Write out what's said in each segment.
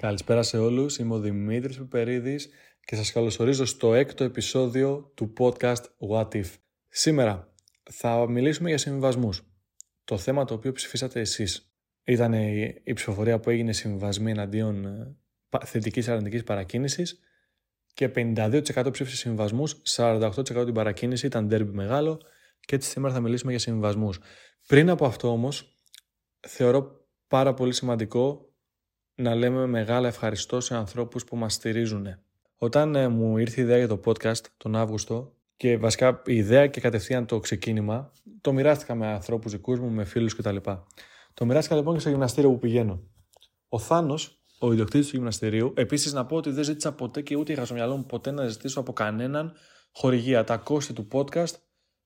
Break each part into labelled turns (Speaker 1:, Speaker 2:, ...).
Speaker 1: Καλησπέρα σε όλους, είμαι ο Δημήτρης Πιπερίδης και σας καλωσορίζω στο έκτο επεισόδιο του podcast What If. Σήμερα θα μιλήσουμε για συμβιβασμούς. Το θέμα το οποίο ψηφίσατε εσείς. Ήταν η ψηφοφορία που έγινε συμβιβασμοί εναντίον ε, θετικής αρνητικής παρακίνησης και 52% ψήφισε συμβιβασμούς, 48% την παρακίνηση, ήταν ντέρμπι μεγάλο και έτσι σήμερα θα μιλήσουμε για συμβιβασμούς. Πριν από αυτό όμως, θεωρώ πάρα πολύ σημαντικό να λέμε μεγάλα ευχαριστώ σε ανθρώπους που μας στηρίζουν. Όταν ε, μου ήρθε η ιδέα για το podcast τον Αύγουστο και βασικά η ιδέα και κατευθείαν το ξεκίνημα, το μοιράστηκα με ανθρώπους δικούς μου, με φίλους κτλ. Το μοιράστηκα λοιπόν και στο γυμναστήριο που πηγαίνω. Ο Θάνος, ο ιδιοκτήτης του γυμναστηρίου, επίσης να πω ότι δεν ζήτησα ποτέ και ούτε είχα στο μυαλό μου ποτέ να ζητήσω από κανέναν χορηγία. Τα κόστη του podcast,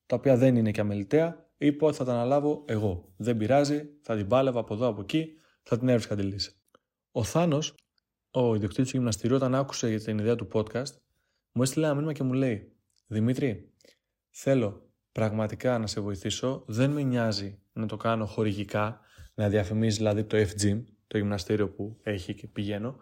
Speaker 1: τα οποία δεν είναι και αμεληταία, είπα ότι θα τα αναλάβω εγώ. Δεν πειράζει, θα την πάλευα από εδώ από εκεί, θα την έβρισκα τη λύση. Ο Θάνος, ο ιδιοκτήτης του γυμναστηρίου, όταν άκουσε για την ιδέα του podcast, μου έστειλε ένα μήνυμα και μου λέει: Δημήτρη, θέλω πραγματικά να σε βοηθήσω. Δεν με νοιάζει να το κάνω χορηγικά, να διαφημίζεις δηλαδή το FGym, το γυμναστήριο που έχει και πηγαίνω.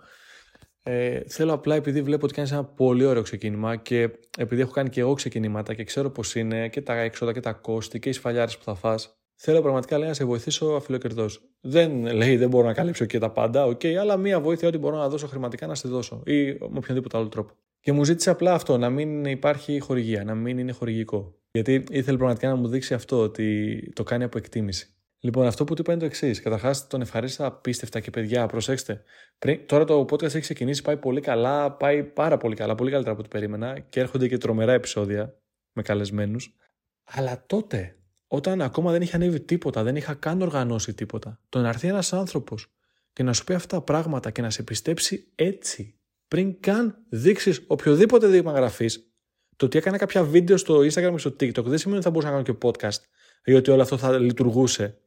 Speaker 1: Ε, θέλω απλά επειδή βλέπω ότι κάνεις ένα πολύ ωραίο ξεκίνημα και επειδή έχω κάνει και εγώ ξεκινήματα και ξέρω πώς είναι και τα έξοδα και τα κόστη και οι σφαλιάρες που θα φας, Θέλω πραγματικά λέει, να σε βοηθήσω αφιλοκερδώς. Δεν λέει, δεν μπορώ να καλύψω και τα πάντα, okay, αλλά μία βοήθεια ό,τι μπορώ να δώσω χρηματικά να σε δώσω ή με οποιονδήποτε άλλο τρόπο. Και μου ζήτησε απλά αυτό, να μην υπάρχει χορηγία, να μην είναι χορηγικό. Γιατί ήθελε πραγματικά να μου δείξει αυτό, ότι το κάνει από εκτίμηση. Λοιπόν, αυτό που του είπα είναι το εξής. Καταρχάς, τον ευχαρίστησα απίστευτα και παιδιά, προσέξτε. Πριν, τώρα το podcast έχει ξεκινήσει, πάει πολύ καλά, πάει πάρα πολύ καλά, πολύ καλύτερα από ό,τι περίμενα και έρχονται και τρομερά επεισόδια με καλεσμένους. Αλλά τότε, όταν ακόμα δεν είχε ανέβει τίποτα, δεν είχα καν οργανώσει τίποτα. Το να έρθει ένας άνθρωπος και να σου πει αυτά τα πράγματα και να σε πιστέψει έτσι, πριν καν δείξεις οποιοδήποτε δείγμα γραφής, το ότι έκανα κάποια βίντεο στο Instagram και στο TikTok δεν σημαίνει ότι θα μπορούσα να κάνω και podcast ή ότι όλο αυτό θα λειτουργούσε.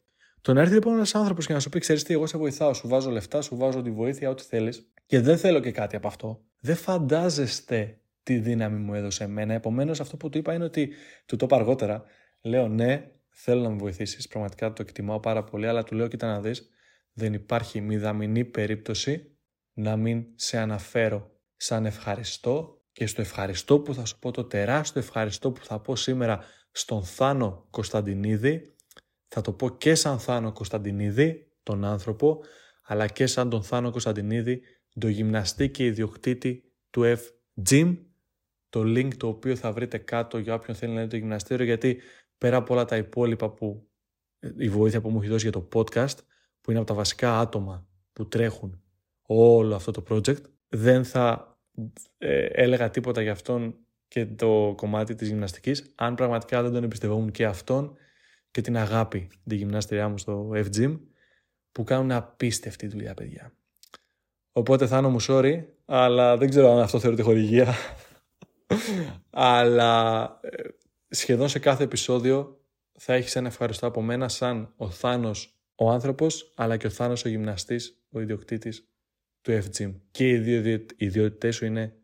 Speaker 1: Το να έρθει λοιπόν ένας άνθρωπος και να σου πει: Ξέρεις τι, εγώ σε βοηθάω, σου βάζω λεφτά, σου βάζω τη βοήθεια, ό,τι θέλεις, και δεν θέλω και κάτι από αυτό. Δεν φαντάζεστε τι δύναμη μου έδωσε εμένα. Επομένως, αυτό που του είπα είναι ότι. Του το είπα αργότερα. Λέω: Ναι, θέλω να με βοηθήσεις. Πραγματικά το εκτιμάω πάρα πολύ, αλλά του λέω: Κοίτα να δεις, δεν υπάρχει μηδαμινή περίπτωση να μην σε αναφέρω σαν ευχαριστώ και στο ευχαριστώ που θα σου πω, το τεράστιο ευχαριστώ που θα πω σήμερα στον Θάνο Κωνσταντινίδη, θα το πω και σαν Θάνο Κωνσταντινίδη, τον άνθρωπο, αλλά και σαν τον Θάνο Κωνσταντινίδη, τον γυμναστή και ιδιοκτήτη του F-Gym, το link το οποίο θα βρείτε κάτω για όποιον θέλει να δει το γυμναστήριο, γιατί πέρα από όλα τα υπόλοιπα που η βοήθεια που μου έχει δώσει για το podcast, που είναι από τα βασικά άτομα που τρέχουν όλο αυτό το project, δεν θα ε, έλεγα τίποτα για αυτόν και το κομμάτι της γυμναστικής, αν πραγματικά δεν τον εμπιστευόμουν και αυτόν και την αγάπη τη γυμνάστριά μου στο FGym, που κάνουν απίστευτη δουλειά, παιδιά. Οπότε θα μου sorry, αλλά δεν ξέρω αν αυτό θεωρείται χορηγία. αλλά ε, σχεδόν σε κάθε επεισόδιο θα έχεις ένα ευχαριστώ από μένα σαν ο Θάνος ο άνθρωπος, αλλά και ο Θάνος ο γυμναστής, ο ιδιοκτήτης του FGym. Και οι δύο ιδιότητές σου είναι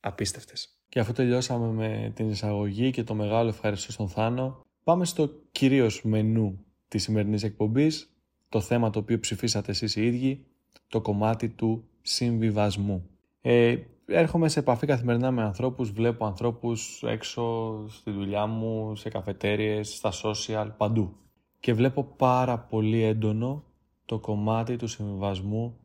Speaker 1: απίστευτες. Και αφού τελειώσαμε με την εισαγωγή και το μεγάλο ευχαριστώ στον Θάνο, πάμε στο κυρίως μενού της σημερινής εκπομπής, το θέμα το οποίο ψηφίσατε εσείς οι ίδιοι, το κομμάτι του συμβιβασμού. Ε, έρχομαι σε επαφή καθημερινά με ανθρώπους, βλέπω ανθρώπους έξω στη δουλειά μου, σε καφετέριες, στα social, παντού. Και βλέπω πάρα πολύ έντονο το κομμάτι του συμβιβασμού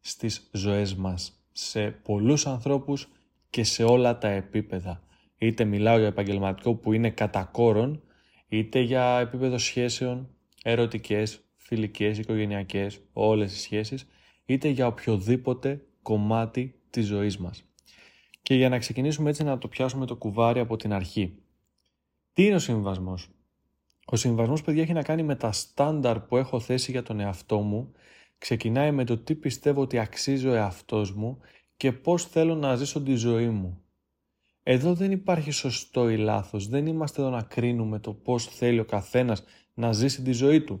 Speaker 1: στις ζωές μας. Σε πολλούς ανθρώπους και σε όλα τα επίπεδα. Είτε μιλάω για επαγγελματικό που είναι κατά κόρον, είτε για επίπεδο σχέσεων, ερωτικές, φιλικές, οικογενειακές, όλες οι σχέσεις, είτε για οποιοδήποτε κομμάτι της ζωής μας. Και για να ξεκινήσουμε έτσι να το πιάσουμε το κουβάρι από την αρχή. Τι είναι ο συμβασμός; Ο συμβασμός, παιδιά, έχει να κάνει με τα στάνταρ που έχω θέσει για τον εαυτό μου, ξεκινάει με το τι πιστεύω ότι αξίζει ο εαυτός μου και πώς θέλω να ζήσω τη ζωή μου. Εδώ δεν υπάρχει σωστό ή λάθος, δεν είμαστε εδώ να κρίνουμε το πώς θέλει ο καθένας να ζήσει τη ζωή του.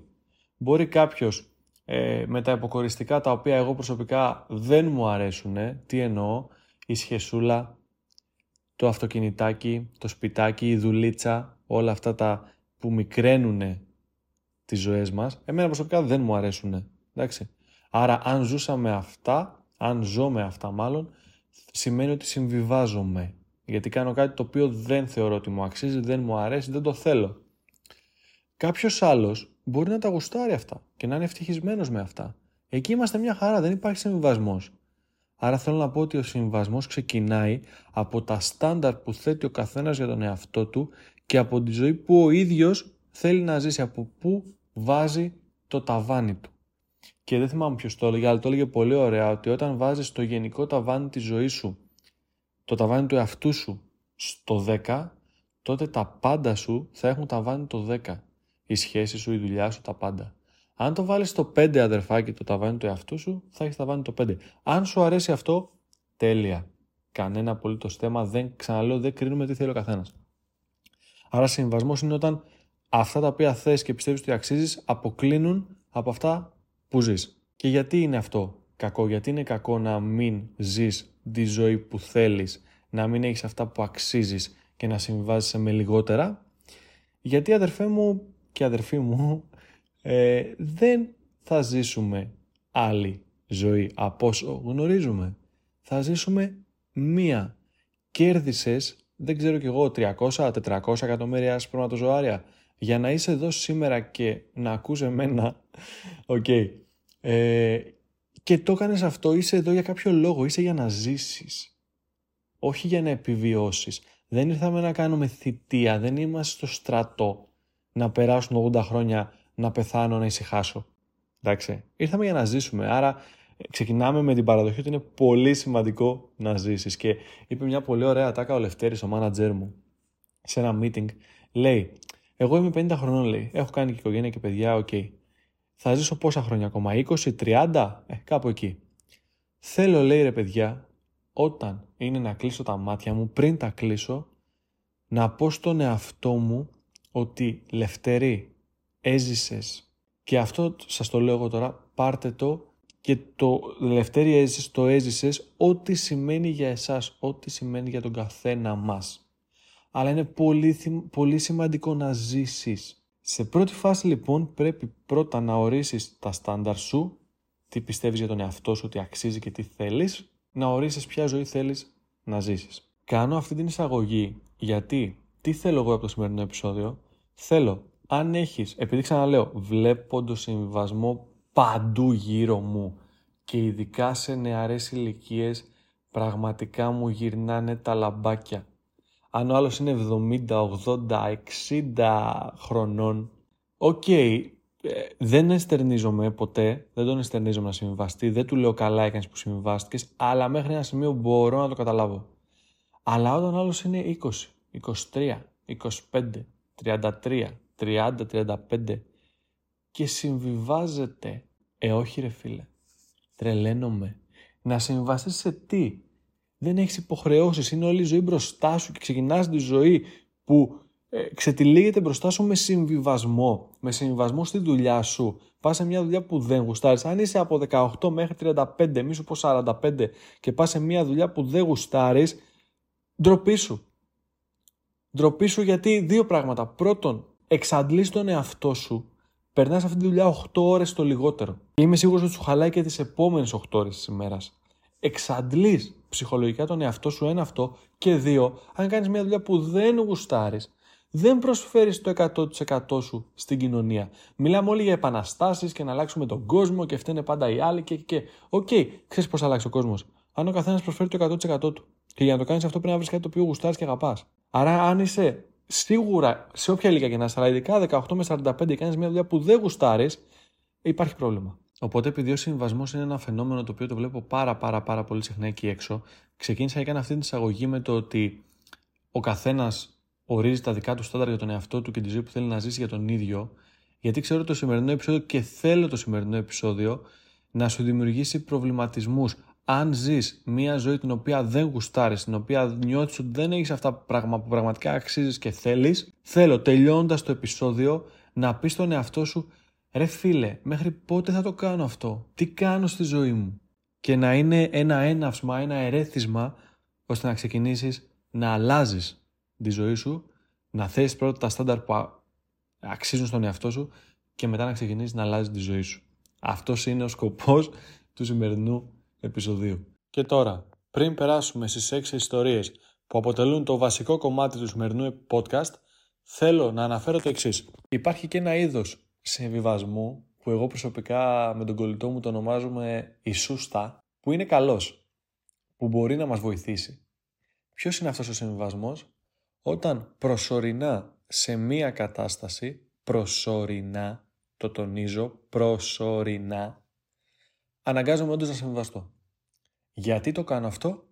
Speaker 1: Μπορεί κάποιος ε, με τα υποκοριστικά τα οποία εγώ προσωπικά δεν μου αρέσουν, τι εννοώ, η σχεσούλα, το αυτοκινητάκι, το σπιτάκι, η δουλίτσα, όλα αυτά τα που μικραίνουν τις ζωές μας, εμένα προσωπικά δεν μου αρέσουν, εντάξει. Άρα αν ζούσαμε αυτά, Αν ζω με αυτά μάλλον, σημαίνει ότι συμβιβάζομαι. Γιατί κάνω κάτι το οποίο δεν θεωρώ ότι μου αξίζει, δεν μου αρέσει, δεν το θέλω. Κάποιος άλλος μπορεί να τα γουστάρει αυτά και να είναι ευτυχισμένος με αυτά. Εκεί είμαστε μια χαρά, δεν υπάρχει συμβιβασμός. Άρα θέλω να πω ότι ο συμβιβασμό ξεκινάει από τα στάνταρ που θέτει ο καθένας για τον εαυτό του και από τη ζωή που ο ίδιος θέλει να ζήσει, από πού βάζει το ταβάνι του. Και δεν θυμάμαι ποιος το έλεγε, αλλά το έλεγε πολύ ωραία ότι όταν βάζεις το γενικό ταβάνι της ζωής σου, το ταβάνι του εαυτού σου στο 10, τότε τα πάντα σου θα έχουν ταβάνι το 10. Η σχέση σου, η δουλειά σου, τα πάντα. Αν το βάλεις στο 5 αδερφάκι το ταβάνι του εαυτού σου, θα έχεις ταβάνι το 5. Αν σου αρέσει αυτό, τέλεια. Κανένα απολύτως θέμα, δεν, ξαναλέω, δεν κρίνουμε τι θέλει ο καθένας. Άρα συμβασμός είναι όταν αυτά τα οποία θες και πιστεύεις ότι αξίζεις αποκλίνουν από αυτά που ζεις. Και γιατί είναι αυτό κακό, γιατί είναι κακό να μην ζεις τη ζωή που θέλεις, να μην έχεις αυτά που αξίζεις και να συμβάζεσαι με λιγότερα; Γιατί αδερφέ μου και αδερφή μου ε, δεν θα ζήσουμε άλλη ζωή από όσο γνωρίζουμε. Θα ζήσουμε μία. Κέρδισες, δεν ξέρω κι εγώ, 300-400 εκατομμύρια σπερματοζωάρια για να είσαι εδώ σήμερα και να ακούς εμένα, okay. ε, και το έκανες αυτό, είσαι εδώ για κάποιο λόγο, είσαι για να ζήσεις, όχι για να επιβιώσεις. Δεν ήρθαμε να κάνουμε θητεία, δεν είμαστε στο στρατό να περάσουν 80 χρόνια να πεθάνω, να ησυχάσω. Εντάξει, ήρθαμε για να ζήσουμε, άρα ξεκινάμε με την παραδοχή ότι είναι πολύ σημαντικό να ζήσεις και είπε μια πολύ ωραία ατάκα ο Λευτέρης, ο μάνατζέρ μου, σε ένα meeting, λέει εγώ είμαι 50 χρονών, λέει. Έχω κάνει και οικογένεια και παιδιά, okay. Θα ζήσω πόσα χρόνια ακόμα, 20, 30, ε, κάπου εκεί. Θέλω, λέει ρε παιδιά, όταν είναι να κλείσω τα μάτια μου, πριν τα κλείσω, να πω στον εαυτό μου ότι Λευτερή, έζησες. Και αυτό σας το λέω εγώ τώρα, πάρτε το και το Λευτέρη έζησες, το έζησες, ό,τι σημαίνει για εσάς, ό,τι σημαίνει για τον καθένα μας αλλά είναι πολύ, πολύ σημαντικό να ζήσεις. Σε πρώτη φάση λοιπόν πρέπει πρώτα να ορίσεις τα στάνταρ σου, τι πιστεύεις για τον εαυτό σου, τι αξίζει και τι θέλεις, να ορίσεις ποια ζωή θέλεις να ζήσεις. Κάνω αυτή την εισαγωγή γιατί τι θέλω εγώ από το σημερινό επεισόδιο, θέλω αν έχεις, επειδή ξαναλέω, βλέπω το συμβιβασμό παντού γύρω μου και ειδικά σε νεαρές ηλικίες πραγματικά μου γυρνάνε τα λαμπάκια αν ο άλλος είναι 70, 80, 60 χρονών, okay, ε, δεν ενστερνίζομαι ποτέ, δεν τον ενστερνίζομαι να συμβιβαστεί, δεν του λέω καλά έκανες που συμβιβάστηκες, αλλά μέχρι ένα σημείο μπορώ να το καταλάβω. Αλλά όταν ο άλλος είναι 20, 23, 25, 33, 30, 35 και συμβιβάζεται, ε όχι ρε φίλε, τρελαίνομαι. Να συμβιβαστείς σε τι, δεν έχεις υποχρεώσεις. Είναι όλη η ζωή μπροστά σου και ξεκινάς τη ζωή που ε, ξετυλίγεται μπροστά σου με συμβιβασμό. Με συμβιβασμό στη δουλειά σου. Πας σε μια δουλειά που δεν γουστάρεις. Αν είσαι από 18 μέχρι 35, μη σου πω 45 και πας σε μια δουλειά που δεν γουστάρεις, ντροπή σου. Ντροπή σου γιατί δύο πράγματα. Πρώτον, εξαντλείς τον εαυτό σου. Περνάς αυτή τη δουλειά 8 ώρες το λιγότερο. Και είμαι σίγουρος ότι σου χαλάει και τις επόμενες 8 ώρες της ημέρας. Εξαντλείς ψυχολογικά τον εαυτό σου, ένα αυτό. Και δύο, αν κάνεις μια δουλειά που δεν γουστάρεις, δεν προσφέρεις το 100% σου στην κοινωνία. Μιλάμε όλοι για επαναστάσεις και να αλλάξουμε τον κόσμο και φταίνε πάντα οι άλλοι και. και. Okay, ξέρεις πώς αλλάζει ο κόσμος. Αν ο καθένας προσφέρει το 100% του. Και για να το κάνεις αυτό πρέπει να βρεις κάτι το οποίο γουστάρεις και αγαπάς. Άρα, αν είσαι σίγουρα σε όποια ηλικία και να είσαι, αλλά ειδικά 18 με 45 κάνεις μια δουλειά που δεν γουστάρεις, υπάρχει πρόβλημα. Οπότε, επειδή ο συμβιβασμός είναι ένα φαινόμενο το οποίο το βλέπω πάρα πάρα πάρα πολύ συχνά εκεί έξω, ξεκίνησα και έκανα αυτή την εισαγωγή με το ότι ο καθένας ορίζει τα δικά του στάνταρ για τον εαυτό του και τη ζωή που θέλει να ζήσει για τον ίδιο, γιατί ξέρω το σημερινό επεισόδιο και θέλω το σημερινό επεισόδιο να σου δημιουργήσει προβληματισμούς. Αν ζεις μια ζωή την οποία δεν γουστάρεις, την οποία νιώθεις ότι δεν έχεις αυτά πράγματα που πραγματικά αξίζεις και θέλεις, θέλω τελειώνοντα το επεισόδιο να πεις στον εαυτό σου ρε φίλε, μέχρι πότε θα το κάνω αυτό, τι κάνω στη ζωή μου; Και να είναι ένα έναυσμα, ένα ερέθισμα, ώστε να ξεκινήσεις να αλλάζεις τη ζωή σου, να θέσεις πρώτα τα στάνταρ που αξίζουν στον εαυτό σου και μετά να ξεκινήσεις να αλλάζεις τη ζωή σου. Αυτός είναι ο σκοπός του σημερινού επεισοδίου. Και τώρα, πριν περάσουμε στις 6 ιστορίες που αποτελούν το βασικό κομμάτι του σημερινού podcast, θέλω να αναφέρω το εξής. Υπάρχει και ένα είδος συμβιβασμού που εγώ προσωπικά με τον κολλητό μου το ονομάζουμε Ισούστα, που είναι καλός, που μπορεί να μας βοηθήσει. Ποιος είναι αυτός ο συμβιβασμός; Όταν προσωρινά σε μία κατάσταση, προσωρινά, το τονίζω, προσωρινά, αναγκάζομαι όντως να συμβιβαστώ. Γιατί το κάνω αυτό;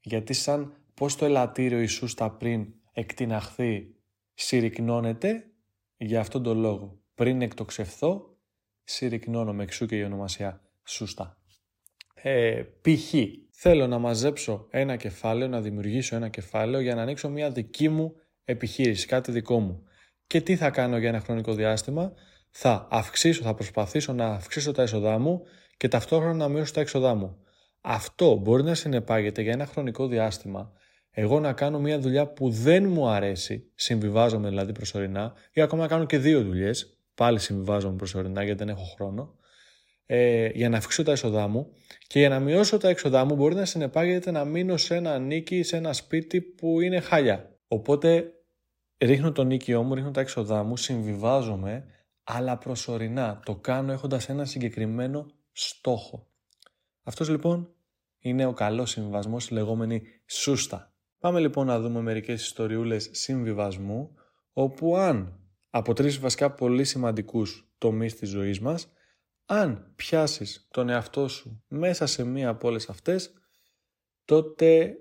Speaker 1: Γιατί σαν πως το ελαττήριο Ιησούς πριν εκτιναχθεί συρρυκνώνεται για αυτόν τον λόγο. Πριν εκτοξευθώ, συρρυκνώνομαι εξού και η ονομασία σούστα. Ε, π.χ. θέλω να μαζέψω ένα κεφάλαιο, να δημιουργήσω ένα κεφάλαιο για να ανοίξω μια δική μου επιχείρηση, κάτι δικό μου. Και τι θα κάνω για ένα χρονικό διάστημα, θα αυξήσω, θα προσπαθήσω να αυξήσω τα έσοδά μου και ταυτόχρονα να μειώσω τα έξοδά μου. Αυτό μπορεί να συνεπάγεται για ένα χρονικό διάστημα εγώ να κάνω μια δουλειά που δεν μου αρέσει, συμβιβάζομαι δηλαδή προσωρινά, ή ακόμα να κάνω και δύο δουλειές, πάλι συμβιβάζομαι προσωρινά γιατί δεν έχω χρόνο, ε, για να αυξήσω τα έσοδά μου και για να μειώσω τα έξοδά μου μπορεί να συνεπάγεται να μείνω σε ένα νίκη, σε ένα σπίτι που είναι χάλια. Οπότε ρίχνω το νίκη μου, ρίχνω τα έξοδά μου, συμβιβάζομαι, αλλά προσωρινά το κάνω έχοντας ένα συγκεκριμένο στόχο. Αυτός λοιπόν είναι ο καλός συμβιβασμός, λεγόμενη σούστα. Πάμε λοιπόν να δούμε μερικές ιστοριούλες συμβιβασμού, όπου αν από τρεις βασικά πολύ σημαντικούς τομείς της ζωής μας, αν πιάσεις τον εαυτό σου μέσα σε μία από όλες αυτές, τότε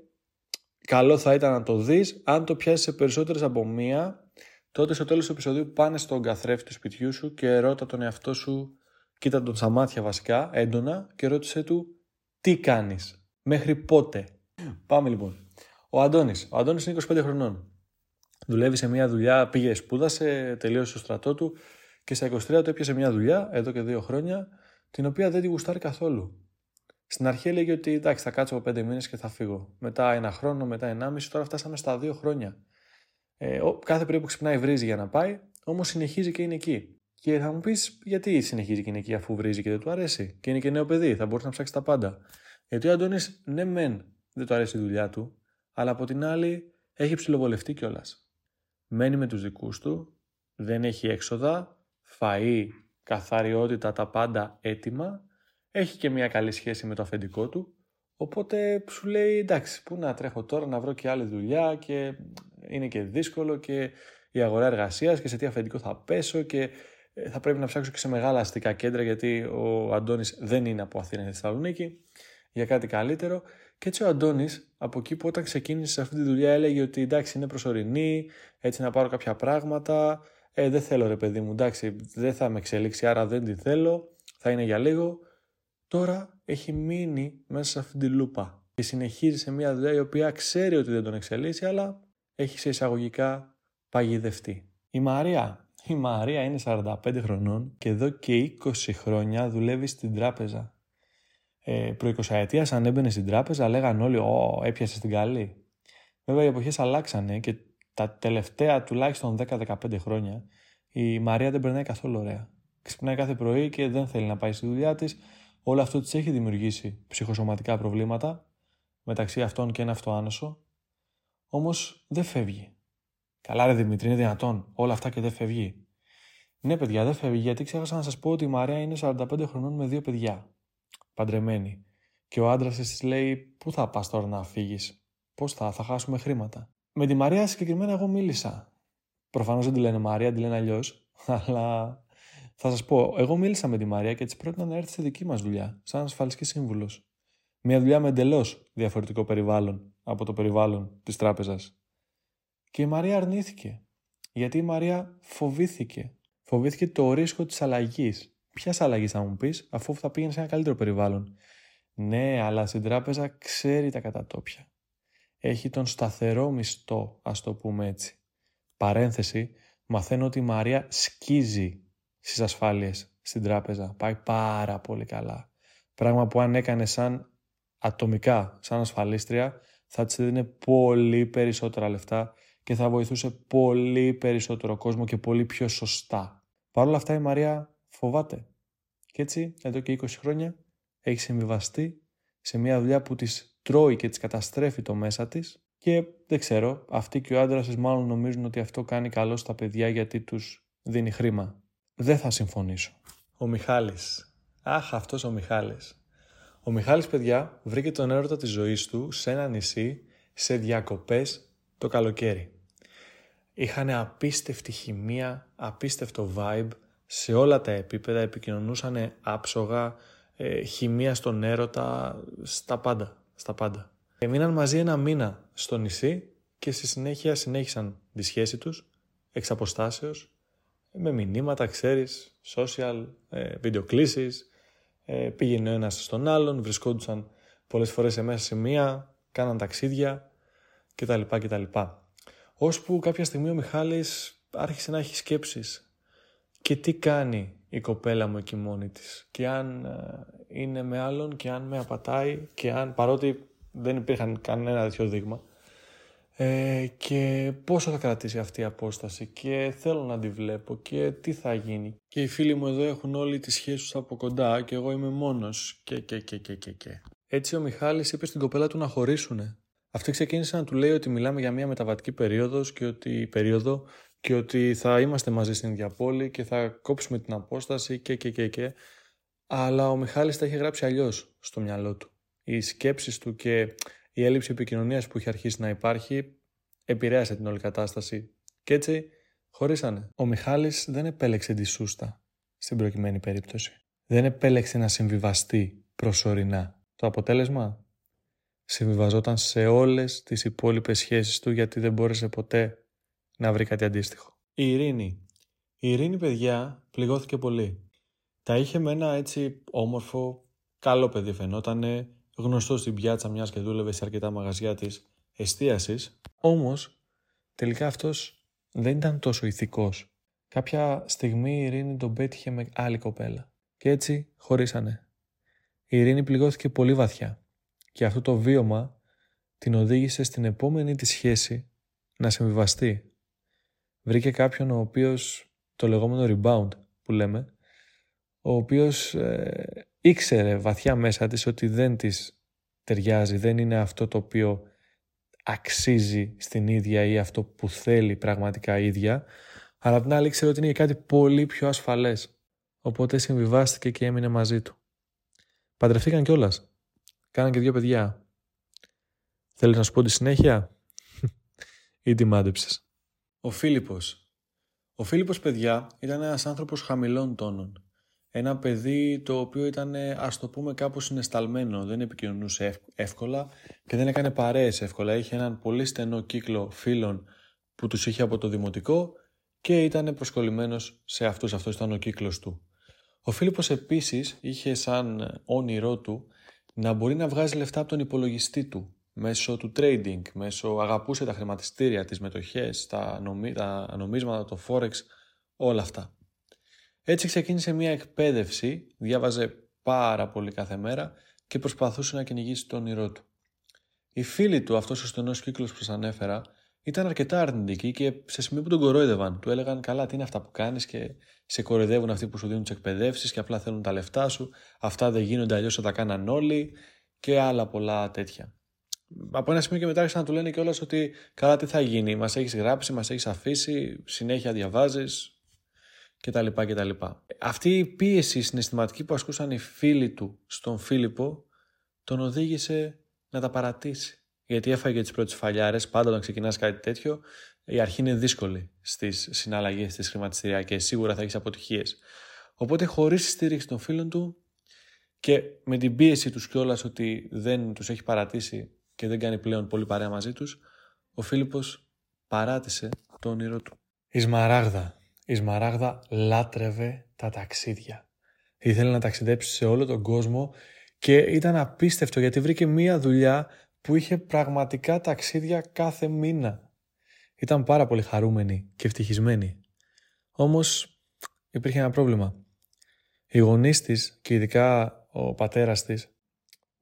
Speaker 1: καλό θα ήταν να το δεις. Αν το πιάσεις σε περισσότερες από μία, τότε στο τέλος του επεισοδίου πάνε στον καθρέφτη του σπιτιού σου και ρώτα τον εαυτό σου, κοίτα τον στα μάτια βασικά, έντονα και ρώτησε του τι κάνεις, μέχρι πότε; Πάμε λοιπόν. Ο Αντώνης. Ο Αντώνης είναι 25 χρονών. Δουλεύει σε μια δουλειά, πήγε, σπούδασε, τελείωσε το στρατό του και στα 23 του έπιασε μια δουλειά, εδώ και δύο χρόνια, την οποία δεν τη γουστάρει καθόλου. Στην αρχή έλεγε ότι εντάξει, θα κάτσω από πέντε μήνες και θα φύγω. Μετά ένα χρόνο, μετά ενάμιση, τώρα φτάσαμε στα δύο χρόνια. Ε, κάθε περίπου ξυπνάει βρίζει για να πάει, όμως συνεχίζει και είναι εκεί. Και θα μου πεις, γιατί συνεχίζει και είναι εκεί αφού βρίζει και δεν του αρέσει. Και είναι και νέο παιδί, θα μπορεί να ψάξει τα πάντα. Γιατί ο Αντώνης, ναι, μεν δεν του αρέσει η δουλειά του, αλλά από την άλλη έχει ψηλοβολευτεί κιόλας. Μένει με τους δικούς του, δεν έχει έξοδα, φαΐ, καθαριότητα, τα πάντα έτοιμα, έχει και μια καλή σχέση με το αφεντικό του, οπότε σου λέει εντάξει, πού να τρέχω τώρα να βρω και άλλη δουλειά και είναι και δύσκολο και η αγορά εργασίας και σε τι αφεντικό θα πέσω και ε, θα πρέπει να ψάξω και σε μεγάλα αστικά κέντρα γιατί ο Αντώνης δεν είναι από Αθήνα και Θεσσαλονίκη για κάτι καλύτερο και έτσι ο Αντώνης, από εκεί που όταν ξεκίνησε αυτή τη δουλειά, έλεγε ότι εντάξει, είναι προσωρινή, έτσι να πάρω κάποια πράγματα. Ε, δεν θέλω ρε παιδί μου, εντάξει, δεν θα με εξελίξει, άρα δεν τη θέλω, θα είναι για λίγο. Τώρα έχει μείνει μέσα σε αυτή τη λούπα και συνεχίζει σε μια δουλειά η οποία ξέρει ότι δεν τον εξελίσσει, αλλά έχει σε εισαγωγικά παγιδευτεί. Η Μαρία. Η Μαρία είναι 45 χρονών και εδώ και 20 χρόνια δουλεύει στην τράπεζα ε, προ 20 αν έμπαινε στην τράπεζα, λέγαν όλοι, Ω, έπιασες την καλή. Βέβαια, οι εποχές αλλάξανε και τα τελευταία τουλάχιστον 10-15 χρόνια η Μαρία δεν περνάει καθόλου ωραία. Ξυπνάει κάθε πρωί και δεν θέλει να πάει στη δουλειά της. Όλο αυτό της έχει δημιουργήσει ψυχοσωματικά προβλήματα, μεταξύ αυτών και ένα αυτοάνωσο. Όμως δεν φεύγει. Καλά, ρε Δημήτρη, είναι δυνατόν. Όλα αυτά και δεν φεύγει. Ναι, παιδιά, δεν φεύγει γιατί ξέχασα να σας πω ότι η Μαρία είναι 45 χρονών με δύο παιδιά παντρεμένη. Και ο άντρας της λέει: Πού θα πας τώρα να φύγεις, Πώς θα, θα χάσουμε χρήματα; Με τη Μαρία συγκεκριμένα εγώ μίλησα. Προφανώς δεν τη λένε Μαρία, τη λένε αλλιώς. Αλλά θα σας πω, εγώ μίλησα με τη Μαρία και της πρότεινα να έρθει στη δική μας δουλειά, σαν ασφαλιστική σύμβουλος. Μια δουλειά με εντελώς διαφορετικό περιβάλλον από το περιβάλλον της τράπεζας. Και η Μαρία αρνήθηκε. Γιατί η Μαρία φοβήθηκε. Φοβήθηκε το ρίσκο της αλλαγής. Ποιας αλλαγής θα μου πεις, αφού θα πήγαινε σε ένα καλύτερο περιβάλλον. Ναι, αλλά στην τράπεζα ξέρει τα κατατόπια. Έχει τον σταθερό μισθό, ας το πούμε έτσι. Παρένθεση, μαθαίνω ότι η Μαρία σκίζει στις ασφάλειες στην τράπεζα. Πάει πάρα πολύ καλά. Πράγμα που αν έκανε σαν ατομικά, σαν ασφαλίστρια, θα της έδινε πολύ περισσότερα λεφτά και θα βοηθούσε πολύ περισσότερο κόσμο και πολύ πιο σωστά. Παρ' όλα αυτά η Μαρία φοβάται. Και έτσι, εδώ και 20 χρόνια, έχει συμβιβαστεί σε μια δουλειά που της τρώει και της καταστρέφει το μέσα της και δεν ξέρω, αυτοί και ο άντρας της μάλλον νομίζουν ότι αυτό κάνει καλό στα παιδιά γιατί τους δίνει χρήμα. Δεν θα συμφωνήσω. Ο Μιχάλης. Αχ, αυτός ο Μιχάλης. Ο Μιχάλης, παιδιά, βρήκε τον έρωτα της ζωής του σε ένα νησί, σε διακοπές το καλοκαίρι. Είχαν απίστευτη χημεία, απίστευτο vibe σε όλα τα επίπεδα, επικοινωνούσαν άψογα, ε, χημεία στον έρωτα, στα πάντα, στα πάντα. Έμειναν μαζί ένα μήνα στο νησί και στη συνέχεια συνέχισαν τη σχέση τους, εξ αποστάσεως, με μηνύματα, ξέρεις, social, ε, βιντεοκλήσεις, ε, πήγαινε ο ένας στον άλλον, βρισκόντουσαν πολλές φορές σε μέσα σε μία, κάναν ταξίδια κτλ. κτλ. Ώσπου κάποια στιγμή ο Μιχάλης άρχισε να έχει σκέψεις. Και τι κάνει η κοπέλα μου εκεί μόνη της; Και αν ε, είναι με άλλον και αν με απατάει και αν παρότι δεν υπήρχαν κανένα τέτοιο δείγμα. Ε, και πόσο θα κρατήσει αυτή η απόσταση και θέλω να τη βλέπω και τι θα γίνει. Και οι φίλοι μου εδώ έχουν όλοι τις σχέσεις τους από κοντά και εγώ είμαι μόνος και και και και και και. Έτσι ο Μιχάλης είπε στην κοπέλα του να χωρίσουνε. Αυτή ξεκίνησε να του λέει ότι μιλάμε για μια μεταβατική περίοδος και ότι, περίοδο και ότι θα είμαστε μαζί στην ίδια πόλη και θα κόψουμε την απόσταση και και και και. Αλλά ο Μιχάλης τα είχε γράψει αλλιώς στο μυαλό του. Οι σκέψεις του και η έλλειψη επικοινωνίας που είχε αρχίσει να υπάρχει επηρέασε την όλη κατάσταση. Και έτσι χωρίσανε. Ο Μιχάλης δεν επέλεξε τη σούστα στην προκειμένη περίπτωση. Δεν επέλεξε να συμβιβαστεί προσωρινά. Το αποτέλεσμα; Συμβιβαζόταν σε όλες τις υπόλοιπες σχέσεις του γιατί δεν μπόρεσε ποτέ να βρει κάτι αντίστοιχο. Η Ειρήνη. Η Ειρήνη, παιδιά, πληγώθηκε πολύ. Τα είχε με ένα έτσι όμορφο, καλό παιδί φαινότανε, γνωστό στην πιάτσα μιας και δούλευε σε αρκετά μαγαζιά της εστίασης. Όμως, τελικά αυτός δεν ήταν τόσο ηθικός. Κάποια στιγμή η Ειρήνη τον πέτυχε με άλλη κοπέλα. Και έτσι χωρίσανε. Η Ειρήνη πληγώθηκε πολύ βαθιά. Και αυτό το βίωμα την οδήγησε στην επόμενη της σχέση να συμβιβαστεί. Βρήκε κάποιον ο οποίος, το λεγόμενο rebound που λέμε, ο οποίος ε, ήξερε βαθιά μέσα της ότι δεν της ταιριάζει, δεν είναι αυτό το οποίο αξίζει στην ίδια ή αυτό που θέλει πραγματικά η ίδια, αλλά την άλλη ήξερε ότι είναι κάτι πολύ πιο ασφαλές. Οπότε συμβιβάστηκε και έμεινε μαζί του. Παντρευτήκαν κιόλας. Κάναν και δύο παιδιά. Θέλεις να σου πω τη συνέχεια; Ή τη μάντεψες; Ο Φίλιππος. Ο Φίλιππος, παιδιά, ήταν ένας άνθρωπος χαμηλών τόνων. Ένα παιδί το οποίο ήταν, ας το πούμε, κάπως συνεσταλμένο, δεν επικοινωνούσε εύκολα και δεν έκανε παρέες εύκολα. Είχε έναν πολύ στενό κύκλο φίλων που τους είχε από το δημοτικό και ήταν προσκολλημένος σε αυτούς, αυτός ήταν ο κύκλος του. Ο Φίλιππος επίσης είχε σαν όνειρό του να μπορεί να βγάζει λεφτά από τον υπολογιστή του μέσω του trading, μέσω αγαπούσε τα χρηματιστήρια, τις μετοχές, τα, νομί, τα νομίσματα, το forex, όλα αυτά. Έτσι ξεκίνησε μια εκπαίδευση, διάβαζε πάρα πολύ κάθε μέρα και προσπαθούσε να κυνηγήσει το όνειρό του. Οι φίλοι του, αυτός ο στενός κύκλος που σας ανέφερα, ήταν αρκετά αρνητικοί και σε σημείο που τον κορόιδευαν. Του έλεγαν: Καλά, τι είναι αυτά που κάνεις και σε κοροϊδεύουν αυτοί που σου δίνουν τις εκπαιδεύσεις και απλά θέλουν τα λεφτά σου. Αυτά δεν γίνονται, αλλιώς θα τα κάναν όλοι και άλλα πολλά τέτοια. Από ένα σημείο και μετά άρχισαν να του λένε κιόλας ότι καλά τι θα γίνει, μας έχεις γράψει, μας έχεις αφήσει, συνέχεια διαβάζεις, κτλ. κτλ. Αυτή η πίεση συναισθηματική που ασκούσαν οι φίλοι του στον Φίλιππο τον οδήγησε να τα παρατήσει. Γιατί έφαγε τις πρώτες φαλιάρες. Πάντα όταν ξεκινάς κάτι τέτοιο, η αρχή είναι δύσκολη στις συναλλαγές τη χρηματιστηριακές. Σίγουρα θα έχεις αποτυχίες. Οπότε, χωρίς τη στήριξη των φίλων του και με την πίεση τους κιόλας ότι δεν τους έχει παρατήσει και δεν κάνει πλέον πολύ παρέα μαζί τους, ο Φίλιππος παράτησε το όνειρό του. Η Σμαράγδα η Σμαράγδα λάτρευε τα ταξίδια. Ήθελε να ταξιδέψει σε όλο τον κόσμο και ήταν απίστευτο γιατί βρήκε μία δουλειά που είχε πραγματικά ταξίδια κάθε μήνα. Ήταν πάρα πολύ χαρούμενη και ευτυχισμένη. Όμως υπήρχε ένα πρόβλημα. Οι γονείς της και ειδικά ο πατέρας της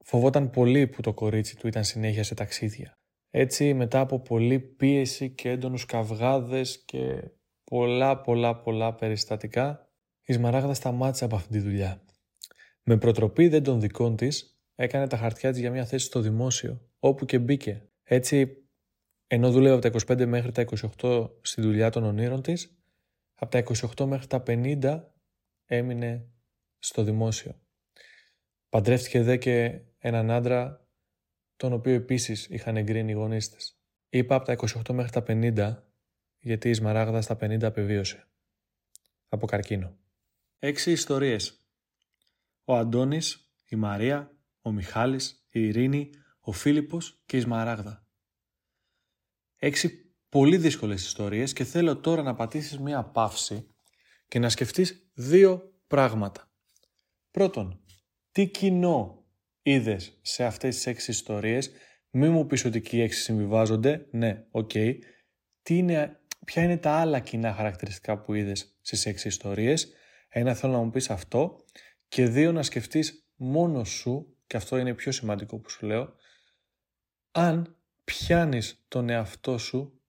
Speaker 1: φοβόταν πολύ που το κορίτσι του ήταν συνέχεια σε ταξίδια. Έτσι μετά από πολλή πίεση και έντονους καυγάδες και πολλά πολλά πολλά περιστατικά, η Σμαράγδα σταμάτησε από αυτή τη δουλειά. Με προτροπή δεν των δικών της, έκανε τα χαρτιά της για μια θέση στο δημόσιο, όπου και μπήκε. Έτσι, ενώ δούλευε από τα 25 μέχρι τα 28 στη δουλειά των ονείρων της, από τα 28 μέχρι τα 50 έμεινε στο δημόσιο. Παντρεύτηκε δε και έναν άντρα τον οποίο επίσης είχαν εγκρίνει οι γονείς της. Είπα από τα 28 μέχρι τα 50 γιατί η Σμαράγδα στα 50 απεβίωσε. Από καρκίνο. Έξι ιστορίες. Ο Αντώνης, η Μαρία, ο Μιχάλης, η Ειρήνη, ο Φίλιππος και η Σμαράγδα. Έξι πολύ δύσκολες ιστορίες και θέλω τώρα να πατήσεις μία παύση και να σκεφτείς δύο πράγματα. Πρώτον, τι κοινό είδες σε αυτές τις έξι ιστορίες, μη μου πεις ότι και οι έξι συμβιβάζονται, ναι, okay. είναι, ποια είναι τα άλλα κοινά χαρακτηριστικά που είδες στις έξι ιστορίες, ένα θέλω να μου πεις αυτό και δύο να σκεφτείς μόνο σου, και αυτό είναι πιο σημαντικό που σου λέω, αν πιάνεις τον εαυτό σου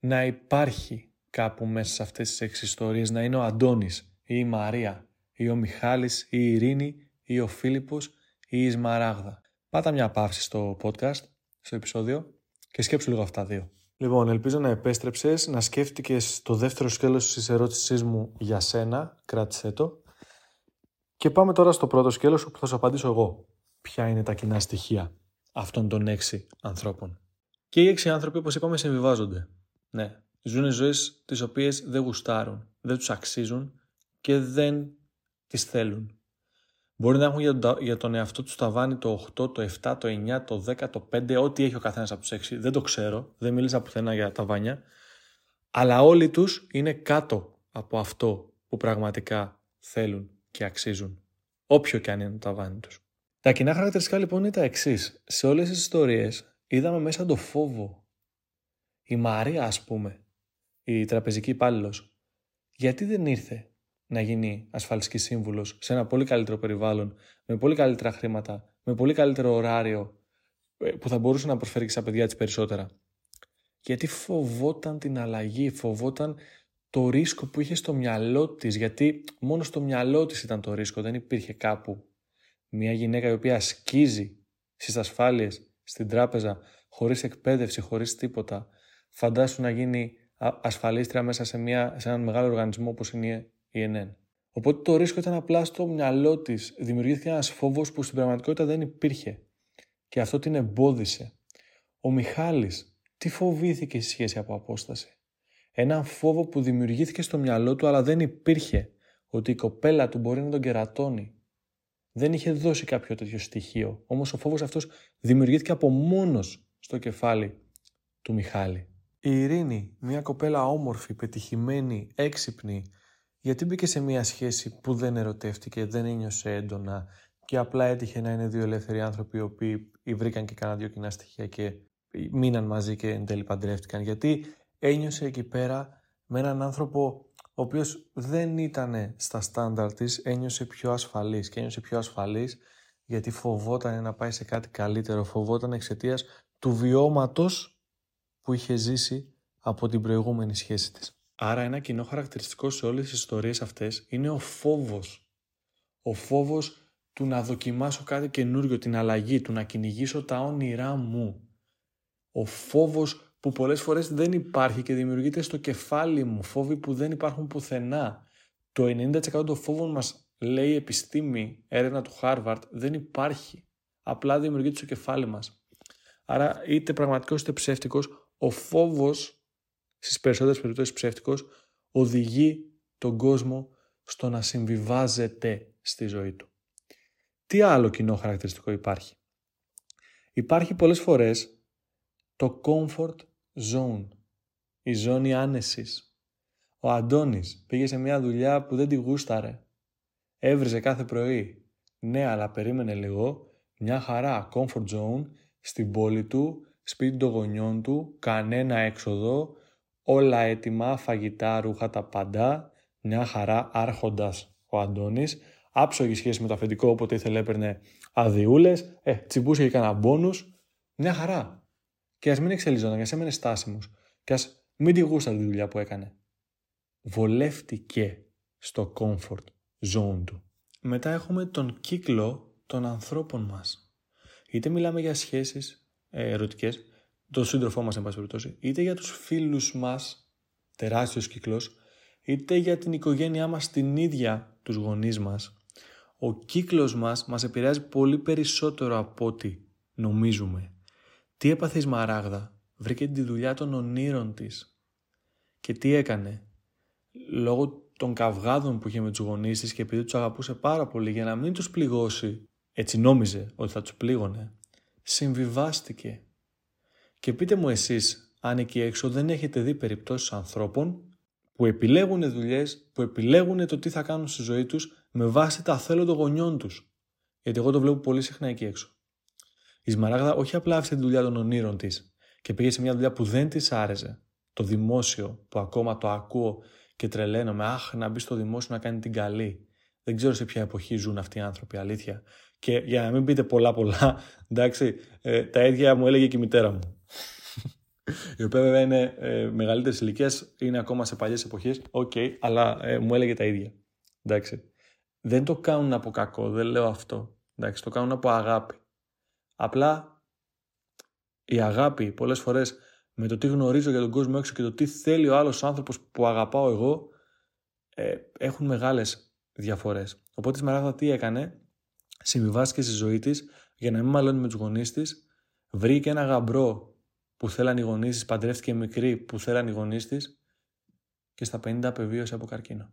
Speaker 1: να υπάρχει κάπου μέσα σε αυτές τις έξι ιστορίες, να είναι ο Αντώνης ή η Μαρία ή ο Μιχάλης ή η Ειρήνη ή ο Φίλιππος ή η Σμαράγδα. Πάτα μια παύση στο podcast, στο επεισόδιο και σκέψου λίγο αυτά δύο. Λοιπόν, ελπίζω να επέστρεψες, να σκέφτηκες το δεύτερο σκέλος της ερώτησής μου για σένα, κράτησέ το. Και πάμε τώρα στο πρώτο σκέλος που θα σου απαντήσω εγώ. Ποια είναι τα κοινά στοιχεία αυτών των έξι ανθρώπων. Και οι έξι άνθρωποι, όπως είπαμε, συμβιβάζονται. Ναι, ζουν ζωές τις οποίες δεν γουστάρουν, δεν τους αξίζουν και δεν τις θέλουν. Μπορεί να έχουν για, τον εαυτό τους ταβάνι το 8, το 7, το 9, το 10, το 5, ό,τι έχει ο καθένας από τους 6. Δεν το ξέρω, δεν μίλησα πουθενά για ταβάνια. Αλλά όλοι τους είναι κάτω από αυτό που πραγματικά θέλουν και αξίζουν. Όποιο και αν είναι το ταβάνι τους. Τα κοινά χαρακτηριστικά λοιπόν είναι τα εξής. Σε όλες τις ιστορίες είδαμε μέσα το φόβο. Η Μαρία, ας πούμε, η τραπεζική υπάλληλος, γιατί δεν ήρθε να γίνει ασφαλιστική σύμβουλος σε ένα πολύ καλύτερο περιβάλλον, με πολύ καλύτερα χρήματα, με πολύ καλύτερο ωράριο ε, που θα μπορούσε να προσφέρει και στα παιδιά της περισσότερα. Γιατί φοβόταν την αλλαγή, φοβόταν το ρίσκο που είχε στο μυαλό της, γιατί μόνο στο μυαλό της ήταν το ρίσκο, δεν υπήρχε κάπου. Μια γυναίκα η οποία σκίζει στις ασφάλειες, στην τράπεζα, χωρίς εκπαίδευση, χωρίς τίποτα, φαντάσου να γίνει ασφαλίστρια μέσα σε, μια, σε έναν μεγάλο οργανισμό όπως είναι η ΕΝΕΝ. Οπότε το ρίσκο ήταν απλά στο μυαλό της. Δημιουργήθηκε ένας φόβος που στην πραγματικότητα δεν υπήρχε. Και αυτό την εμπόδισε. Ο Μιχάλης τι φοβήθηκε στη σχέση από απόσταση; Έναν φόβο που δημιουργήθηκε στο μυαλό του αλλά δεν υπήρχε. Ότι η κοπέλα του μπορεί να τον κερατώνει. Δεν είχε δώσει κάποιο τέτοιο στοιχείο. Όμως ο φόβος αυτός δημιουργήθηκε από μόνος στο κεφάλι του Μιχάλη. Η Ειρήνη, μια κοπέλα όμορφη, πετυχημένη, έξυπνη, γιατί μπήκε σε μια σχέση που δεν ερωτεύτηκε, δεν ένιωσε έντονα και απλά έτυχε να είναι δύο ελεύθεροι άνθρωποι οι οποίοι βρήκαν και κανένα δύο κοινά στοιχεία και μείναν μαζί και εν τέλει παντρεύτηκαν. Γιατί ένιωσε εκεί πέρα με έναν άνθρωπο ο οποίος δεν ήταν στα στάνταρ της, ένιωσε πιο ασφαλής και ένιωσε πιο ασφαλής γιατί φοβόταν να πάει σε κάτι καλύτερο, φοβόταν εξαιτίας του βιώματος που είχε ζήσει από την προηγούμενη σχέση της. Άρα ένα κοινό χαρακτηριστικό σε όλες τις ιστορίες αυτές είναι ο φόβος. Ο φόβος του να δοκιμάσω κάτι καινούριο, την αλλαγή, του να κυνηγήσω τα όνειρά μου. Ο φόβος που πολλές φορές δεν υπάρχει και δημιουργείται στο κεφάλι μου, φόβοι που δεν υπάρχουν πουθενά. Το 90% των φόβων μας, λέει η επιστήμη, έρευνα του Χάρβαρτ, δεν υπάρχει. Απλά δημιουργείται στο κεφάλι μας. Άρα είτε πραγματικός είτε ψεύτικος, ο φόβος στις περισσότερες περιπτώσεις ψεύτικος, οδηγεί τον κόσμο στο να συμβιβάζεται στη ζωή του. Τι άλλο κοινό χαρακτηριστικό υπάρχει; Υπάρχει πολλές φορές το comfort zone, η ζώνη άνεσης. Ο Αντώνης πήγε σε μια δουλειά που δεν τη γούσταρε. Έβριζε κάθε πρωί. Ναι, αλλά περίμενε λίγο, μια χαρά comfort zone στην πόλη του, σπίτι των γονιών του, κανένα έξοδο, όλα έτοιμα, φαγητά, ρούχα, τα πάντα, μια χαρά, άρχοντας ο Αντώνης, άψογη σχέση με το αφεντικό, όποτε ήθελε έπαιρνε αδειούλες, ε, τσιμπούσε και κανένα μπόνους, μια χαρά. Και ας μην εξελιζόταν, και ας έμενε στάσιμος, και ας μην τη γούστα τη δουλειά που έκανε. Βολεύτηκε στο comfort zone του. Μετά έχουμε τον κύκλο των ανθρώπων μας. είτε μιλάμε για σχέσεις ε, ερωτικές, το σύντροφό μας εν πάση περιπτώσει, είτε για τους φίλους μας, τεράστιος κύκλος, είτε για την οικογένειά μας την ίδια τους γονείς μας, ο κύκλος μας μας επηρεάζει πολύ περισσότερο από ό,τι νομίζουμε. Τι έπαθε η Σμαράγδα, βρήκε τη δουλειά των ονείρων της. Και τι έκανε; Λόγω των καυγάδων που είχε με τους γονείς της και επειδή τους αγαπούσε πάρα πολύ για να μην τους πληγώσει, έτσι νόμιζε ότι θα τους πλήγωνε, συμβιβάστηκε. Και πείτε μου εσείς αν εκεί έξω δεν έχετε δει περιπτώσεις ανθρώπων που επιλέγουν δουλειές, που επιλέγουν το τι θα κάνουν στη ζωή τους με βάση τα θέλω των γονιών τους; Γιατί εγώ το βλέπω πολύ συχνά εκεί έξω. Η Σμαράγδα όχι απλά άφησε τη δουλειά των ονείρων της και πήγε σε μια δουλειά που δεν της άρεσε. Το δημόσιο, που ακόμα το ακούω και τρελαίνομαι. Αχ, να μπει στο δημόσιο να κάνει την καλή. Δεν ξέρω σε ποια εποχή ζουν αυτοί οι άνθρωποι, αλήθεια. Και για να μην πείτε πολλά πολλά, εντάξει, ε, τα ίδια μου έλεγε και η μητέρα μου. η οποία βέβαια είναι ε, μεγαλύτερης ηλικίας, είναι ακόμα σε παλιές εποχές. Οκ, αλλά ε, μου έλεγε τα ίδια. Εντάξει. Δεν το κάνουν από κακό, δεν λέω αυτό. Εντάξει, το κάνουν από αγάπη. Απλά η αγάπη πολλές φορές με το τι γνωρίζω για τον κόσμο έξω και το τι θέλει ο άλλος άνθρωπος που αγαπάω εγώ ε, έχουν μεγάλες διαφορές. Οπότε η Σμαράγδα τι έκανε, συμβιβάστηκε στη ζωή της για να μην μαλώνει με τους γονείς της, βρήκε ένα γαμπρό που θέλαν οι γονείς της, παντρεύτηκε μικρή που θέλαν οι γονείς της και στα 50 απεβίωσε από καρκίνο.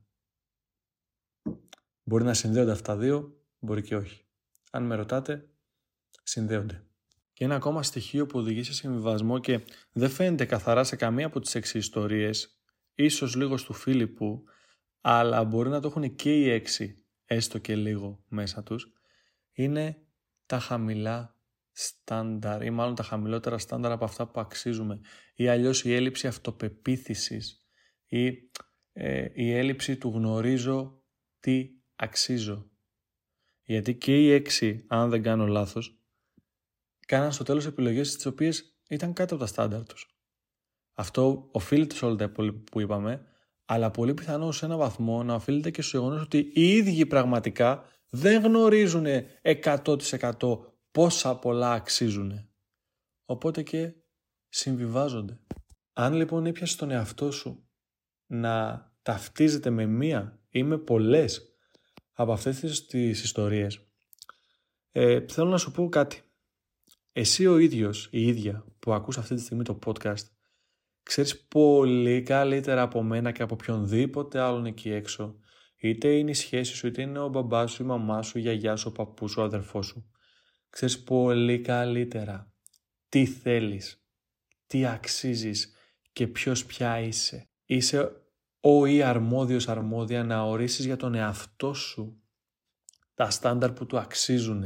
Speaker 1: Μπορεί να συνδέονται αυτά δύο, μπορεί και όχι. Αν με ρωτάτε, συνδέονται. Και ένα ακόμα στοιχείο που οδηγεί σε συμβιβασμό και δεν φαίνεται καθαρά σε καμία από τις έξι ιστορίες, ίσως λίγο του Φίλιππου, αλλά μπορεί να το έχουν και οι έξι, έστω και λίγο μέσα τους, είναι τα χαμηλά στάνταρ ή μάλλον τα χαμηλότερα στάνταρ από αυτά που αξίζουμε ή αλλιώς η έλλειψη αυτοπεποίθησης ή ε, η έλλειψη του γνωρίζω τι αξίζω. Γιατί και οι έξι, αν δεν κάνω λάθος, κάναν στο τέλος επιλογές τις οποίες ήταν κάτω από τα στάνταρ τους. Αυτό οφείλεται σε όλα τα υπόλοιπα που είπαμε, αλλά πολύ πιθανό σε ένα βαθμό να οφείλεται και στο γεγονός ότι οι ίδιοι πραγματικά δεν γνωρίζουν 100% πόσα πολλά αξίζουν. Οπότε και συμβιβάζονται. Αν λοιπόν έπιασε τον εαυτό σου να ταυτίζεται με μία ή με πολλές από αυτές τις ιστορίες, ε, θέλω να σου πω κάτι. Εσύ ο ίδιος, η ίδια που ακούς αυτή τη στιγμή το podcast, ξέρεις πολύ καλύτερα από μένα και από οποιονδήποτε άλλον εκεί έξω, είτε είναι η σχέση σου, είτε είναι ο μπαμπάς σου, η μαμά σου, η γιαγιά σου, ο παππούς σου, ο αδερφός σου. Ξέρεις πολύ καλύτερα τι θέλεις, τι αξίζεις και ποιος πια είσαι. Είσαι ο ή αρμόδιος αρμόδια να ορίσεις για τον εαυτό σου τα στάνταρ που του αξίζουν.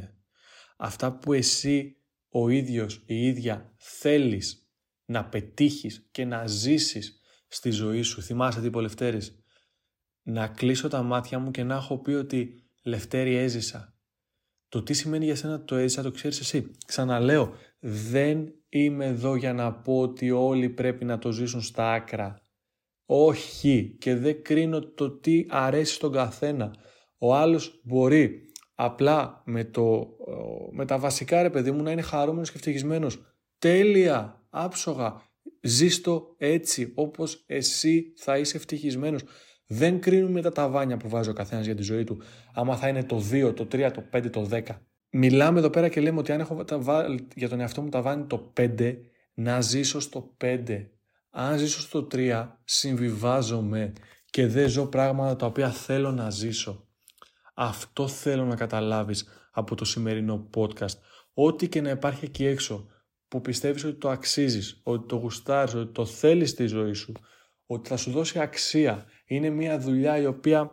Speaker 1: Αυτά που εσύ ο ίδιος, η ίδια θέλεις να πετύχεις και να ζήσεις στη ζωή σου. Θυμάσαι τι είπε ο Λευτέρης; Να κλείσω τα μάτια μου και να έχω πει ότι Λευτέρη έζησα. Το τι σημαίνει για σένα το έζησα το ξέρεις εσύ; Ξαναλέω, δεν είμαι εδώ για να πω ότι όλοι πρέπει να το ζήσουν στα άκρα. Όχι και δεν κρίνω το τι αρέσει στον καθένα. Ο άλλος μπορεί απλά με, το, με τα βασικά ρε παιδί μου να είναι χαρούμενος και ευτυχισμένος. Τέλεια, άψογα, ζήστο έτσι όπως εσύ θα είσαι ευτυχισμένος. Δεν κρίνουμε τα ταβάνια που βάζει ο καθένας για τη ζωή του. Άμα θα είναι το 2, το 3, το 5, το 10. Μιλάμε εδώ πέρα και λέμε ότι αν έχω για τον εαυτό μου ταβάνι το 5, να ζήσω στο 5. Αν ζήσω στο 3, συμβιβάζομαι και δεν ζω πράγματα τα οποία θέλω να ζήσω. Αυτό θέλω να καταλάβεις από το σημερινό podcast. Ό,τι και να υπάρχει εκεί έξω που πιστεύεις ότι το αξίζεις, ότι το γουστάρεις, ότι το θέλεις στη ζωή σου, ότι θα σου δώσει αξία. Είναι μια δουλειά η οποία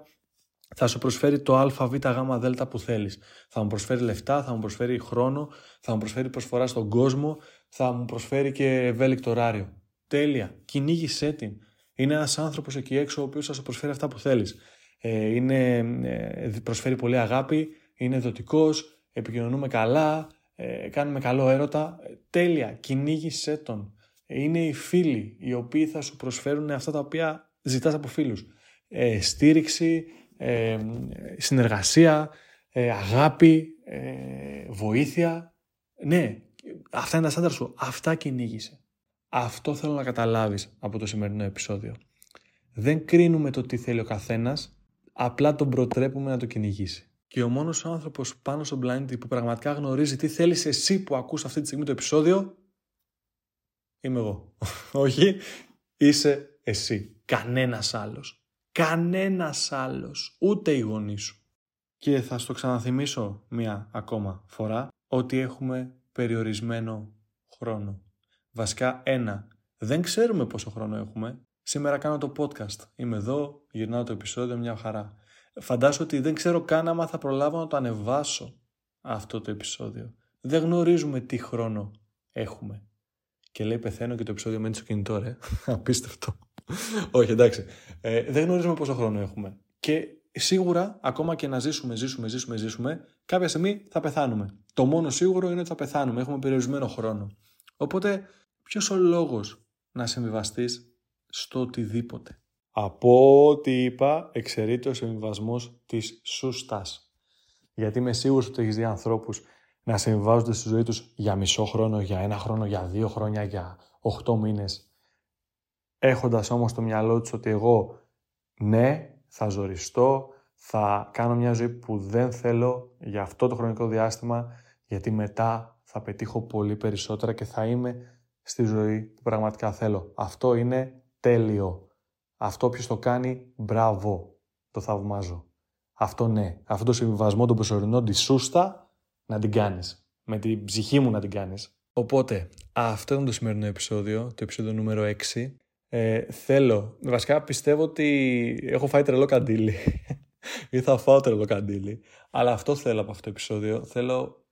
Speaker 1: θα σου προσφέρει το α, β, γ, δ που θέλεις. Θα μου προσφέρει λεφτά, θα μου προσφέρει χρόνο, θα μου προσφέρει προσφορά στον κόσμο, θα μου προσφέρει και ευέλικτο ωράριο. Τέλεια. Κυνήγησέ την. Είναι ένας άνθρωπος εκεί έξω ο οποίος θα σου προσφέρει αυτά που θέλεις. Ε, είναι, ε, προσφέρει πολύ αγάπη, είναι δοτικός, επικοινωνούμε καλά, ε, κάνουμε καλό έρωτα. Τέλεια, κυνήγησέ τον. Είναι οι φίλοι οι οποίοι θα σου προσφέρουν αυτά τα οποία ζητάς από φίλους. στήριξη, συνεργασία, αγάπη, βοήθεια. Ναι, αυτά είναι τα στάνταρ σου. Αυτά κυνήγησε. Αυτό θέλω να καταλάβεις από το σημερινό επεισόδιο. Δεν κρίνουμε το τι θέλει ο καθένας, απλά τον προτρέπουμε να το κυνηγήσει. Και ο μόνος άνθρωπος πάνω στο blind που πραγματικά γνωρίζει τι θέλεις εσύ που ακούς αυτή τη στιγμή το επεισόδιο, είμαι εγώ. Όχι, είσαι εσύ. Κανένας άλλος. Κανένας άλλος. Ούτε η γονή σου. Και θα στο ξαναθυμίσω μία ακόμα φορά ότι έχουμε περιορισμένο χρόνο. Βασικά ένα. Δεν ξέρουμε πόσο χρόνο έχουμε. Σήμερα κάνω το podcast. Είμαι εδώ, γυρνάω το επεισόδιο μια χαρά. Φαντάσου ότι δεν ξέρω καν άμα θα προλάβω να το ανεβάσω αυτό το επεισόδιο. Δεν γνωρίζουμε τι χρόνο έχουμε. Και λέει πεθαίνω και το επεισόδιο μένει στο κινητό ρε. Απίστευτο. Όχι εντάξει. Ε, δεν γνωρίζουμε πόσο χρόνο έχουμε. Και σίγουρα ακόμα και να ζήσουμε, ζήσουμε, ζήσουμε, ζήσουμε, κάποια στιγμή θα πεθάνουμε. Το μόνο σίγουρο είναι ότι θα πεθάνουμε. Έχουμε περιορισμένο χρόνο. Οπότε ποιος ο λόγος να συμβιβαστείς στο οτιδήποτε. Από ό,τι είπα, εξαιρείται ο συμβιβασμός της σούστας. Γιατί είμαι σίγουρος ότι έχεις δει ανθρώπους να συμβιβάζονται στη ζωή τους για μισό χρόνο, για ένα χρόνο, για δύο χρόνια, για οχτώ μήνες. Έχοντας όμως το μυαλό τους ότι εγώ, ναι, θα ζοριστώ, θα κάνω μια ζωή που δεν θέλω για αυτό το χρονικό διάστημα, γιατί μετά θα πετύχω πολύ περισσότερα και θα είμαι στη ζωή που πραγματικά θέλω. Αυτό είναι τέλειο. Αυτό ποιος το κάνει, μπράβο. Το θαυμάζω. Αυτό ναι. Αυτό το συμβιβασμό, τον προσωρινό, τη σούστα, να την κάνεις. Με την ψυχή μου να την κάνεις. Οπότε, αυτό ήταν το σημερινό επεισόδιο, το επεισόδιο νούμερο 6. Ε, θέλω, βασικά πιστεύω ότι έχω φάει τρελό καντήλι ή θα φάω τρελό καντήλι, αλλά αυτό θέλω από αυτό το επεισόδιο. Θέλω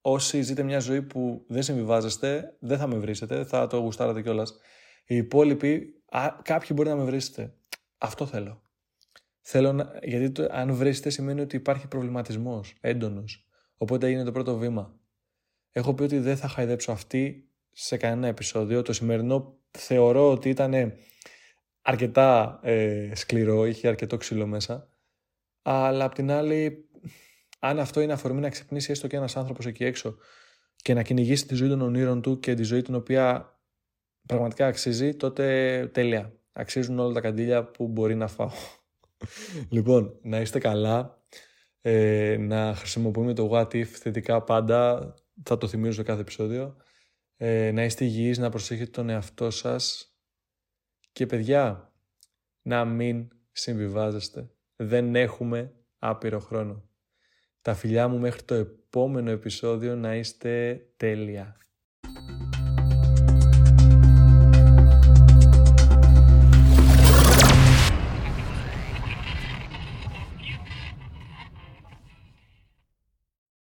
Speaker 1: όσοι ζείτε μια ζωή που δεν συμβιβάζεστε, δεν θα με βρίσετε, θα το γουστάρατε κιόλας. Οι υπόλοιποι, α, κάποιοι μπορεί να με βρίσετε. Αυτό θέλω. Θέλω να, γιατί το, αν βρίσετε σημαίνει ότι υπάρχει προβληματισμός έντονος. Οπότε είναι το πρώτο βήμα. Έχω πει ότι δεν θα χαϊδέψω αυτή σε κανένα επεισόδιο. Το σημερινό θεωρώ ότι ήταν αρκετά ε, σκληρό, είχε αρκετό ξύλο μέσα. Αλλά απ' την άλλη, αν αυτό είναι αφορμή να ξυπνήσει έστω και ένας άνθρωπος εκεί έξω και να κυνηγήσει τη ζωή των ονείρων του και τη ζωή την οποία πραγματικά αξίζει, τότε τέλεια. Αξίζουν όλα τα καντήλια που μπορεί να φάω. λοιπόν, να είστε καλά, ε, να χρησιμοποιούμε το what if θετικά πάντα, θα το θυμίζω σε κάθε επεισόδιο, ε, να είστε υγιείς, να προσέχετε τον εαυτό σας και παιδιά, να μην συμβιβάζεστε. Δεν έχουμε άπειρο χρόνο. Τα φιλιά μου μέχρι το επόμενο επεισόδιο να είστε τέλεια.